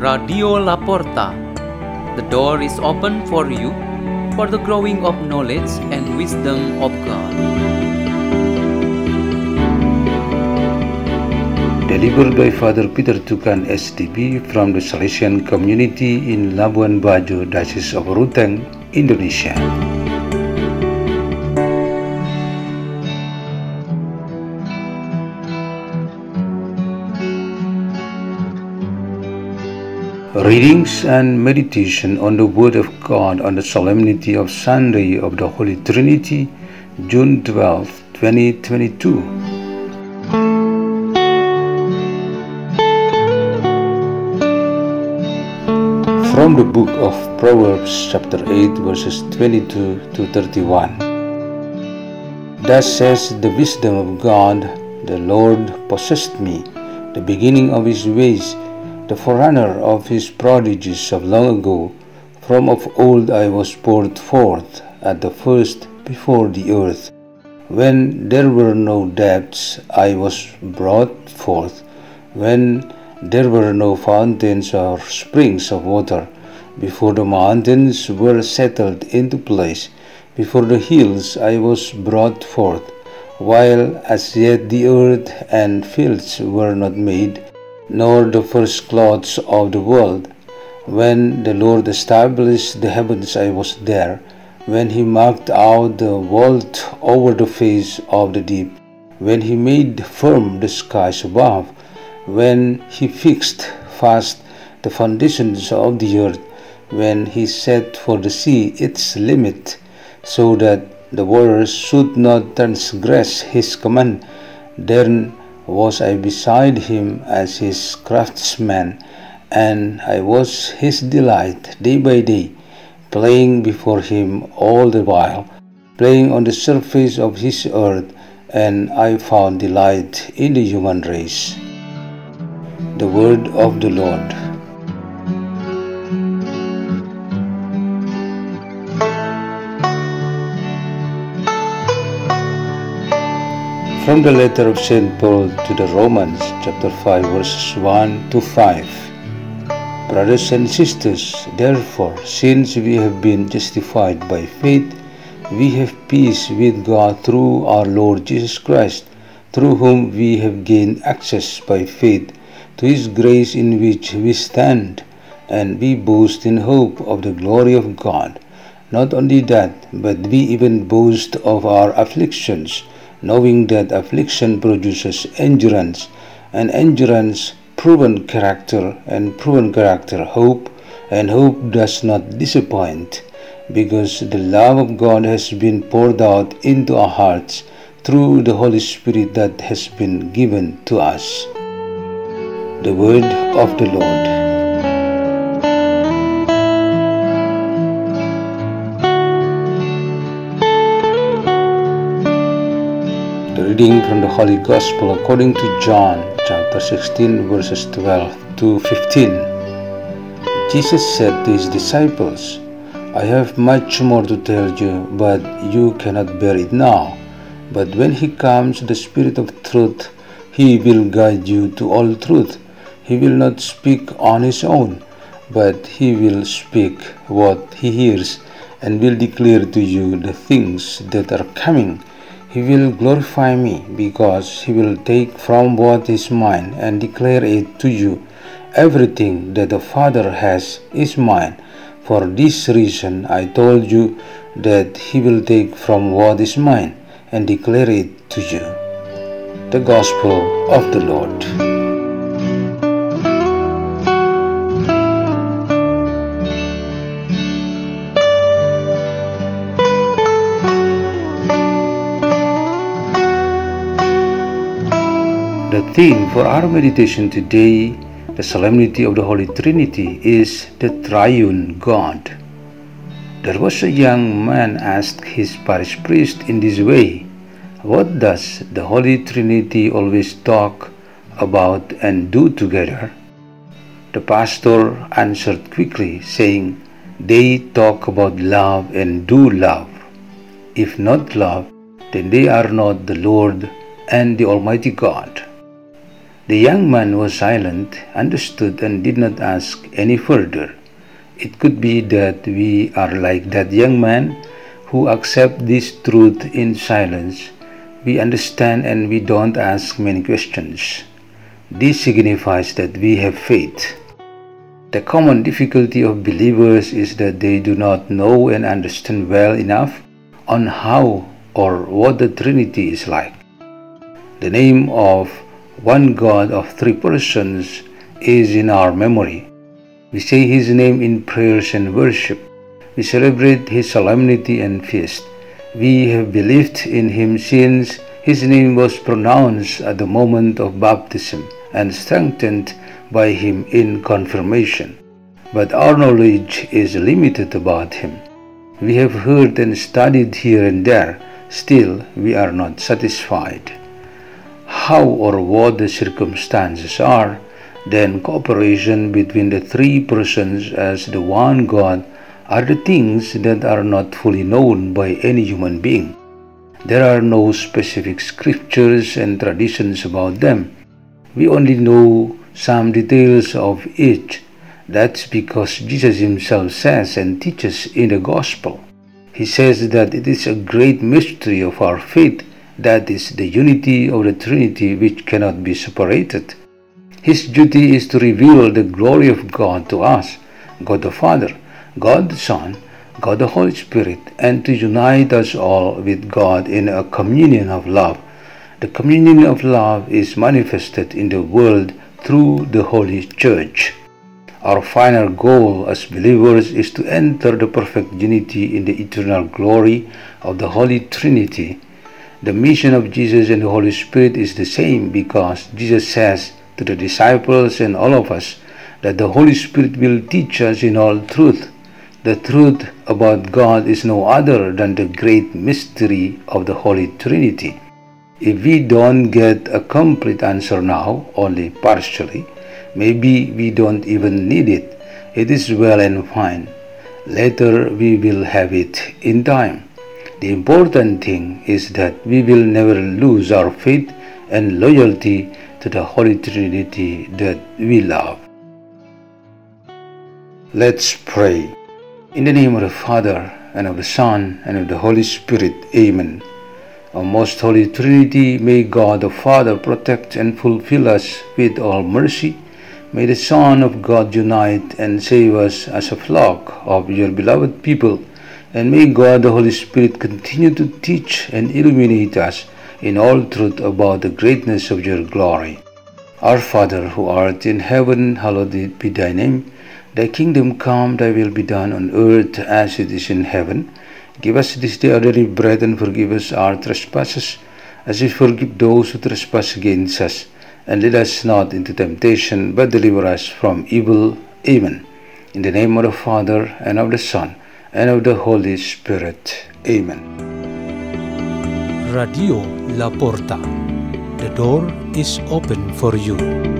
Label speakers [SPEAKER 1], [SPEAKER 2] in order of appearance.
[SPEAKER 1] Radio Laporta. The door is open for you for the growing of knowledge and wisdom of God.
[SPEAKER 2] Delivered by Father Peter Tukan SDB from the Salesian community in Labuan Bajo, Diocese of Ruteng, Indonesia. Readings and meditation on the Word of God on the solemnity of Sunday of the Holy Trinity, June 12, 2022. From the book of Proverbs, chapter 8, verses 22 to 31. Thus says the wisdom of God, the Lord possessed me, the beginning of his ways the forerunner of his prodigies of long ago, from of old I was poured forth at the first before the earth. When there were no depths, I was brought forth. When there were no fountains or springs of water, before the mountains were settled into place, before the hills I was brought forth, while as yet the earth and fields were not made, nor the first clouds of the world. When the Lord established the heavens, I was there. When he marked out the world over the face of the deep. When he made firm the skies above. When he fixed fast the foundations of the earth. When he set for the sea its limit, so that the waters should not transgress his command. Then was I beside him as his craftsman, and I was his delight day by day, playing before him all the while, playing on the surface of his earth, and I found delight in the human race. The word of the Lord. From the letter of St. Paul to the Romans, chapter 5, verses 1 to 5. Brothers and sisters, therefore, since we have been justified by faith, we have peace with God through our Lord Jesus Christ, through whom we have gained access by faith to His grace in which we stand, and we boast in hope of the glory of God. Not only that, but we even boast of our afflictions knowing that affliction produces endurance, and endurance proven character, and proven character hope, and hope does not disappoint, because the love of God has been poured out into our hearts through the Holy Spirit that has been given to us. The Word of the Lord. Reading from the Holy Gospel according to John, chapter 16, verses 12 to 15. Jesus said to his disciples, I have much more to tell you, but you cannot bear it now. But when he comes, the Spirit of truth, he will guide you to all truth. He will not speak on his own, but he will speak what he hears and will declare to you the things that are coming he will glorify me, because he will take from what is mine and declare it to you. Everything that the Father has is mine. For this reason I told you that he will take from what is mine and declare it to you. The Gospel of the Lord. The theme for our meditation today, the solemnity of the Holy Trinity, is the triune God. There was a young man asked his parish priest in this way What does the Holy Trinity always talk about and do together? The pastor answered quickly, saying, They talk about love and do love. If not love, then they are not the Lord and the Almighty God. The young man was silent, understood, and did not ask any further. It could be that we are like that young man who accept this truth in silence. We understand and we don't ask many questions. This signifies that we have faith. The common difficulty of believers is that they do not know and understand well enough on how or what the Trinity is like. The name of one God of three persons is in our memory. We say His name in prayers and worship. We celebrate His solemnity and feast. We have believed in Him since His name was pronounced at the moment of baptism and strengthened by Him in confirmation. But our knowledge is limited about Him. We have heard and studied here and there, still we are not satisfied. How or what the circumstances are, then cooperation between the three persons as the one God are the things that are not fully known by any human being. There are no specific scriptures and traditions about them. We only know some details of each. That's because Jesus himself says and teaches in the Gospel. He says that it is a great mystery of our faith that is the unity of the Trinity which cannot be separated. His duty is to reveal the glory of God to us, God the Father, God the Son, God the Holy Spirit, and to unite us all with God in a communion of love. The communion of love is manifested in the world through the Holy Church. Our final goal as believers is to enter the perfect unity in the eternal glory of the Holy Trinity. The mission of Jesus and the Holy Spirit is the same because Jesus says to the disciples and all of us that the Holy Spirit will teach us in all truth. The truth about God is no other than the great mystery of the Holy Trinity. If we don't get a complete answer now, only partially, maybe we don't even need it. It is well and fine. Later we will have it in time. The important thing is that we will never lose our faith and loyalty to the Holy Trinity that we love. Let's pray. In the name of the Father, and of the Son, and of the Holy Spirit. Amen. O most holy Trinity, may God the Father protect and fulfill us with all mercy. May the Son of God unite and save us as a flock of your beloved people. And may God the Holy Spirit continue to teach and illuminate us in all truth about the greatness of your glory. Our Father, who art in heaven, hallowed be thy name. Thy kingdom come, thy will be done on earth as it is in heaven. Give us this day our daily bread and forgive us our trespasses, as we forgive those who trespass against us. And lead us not into temptation, but deliver us from evil. Amen. In the name of the Father, and of the Son, and of the Holy Spirit. Amen.
[SPEAKER 3] Radio La Porta. The door is open for you.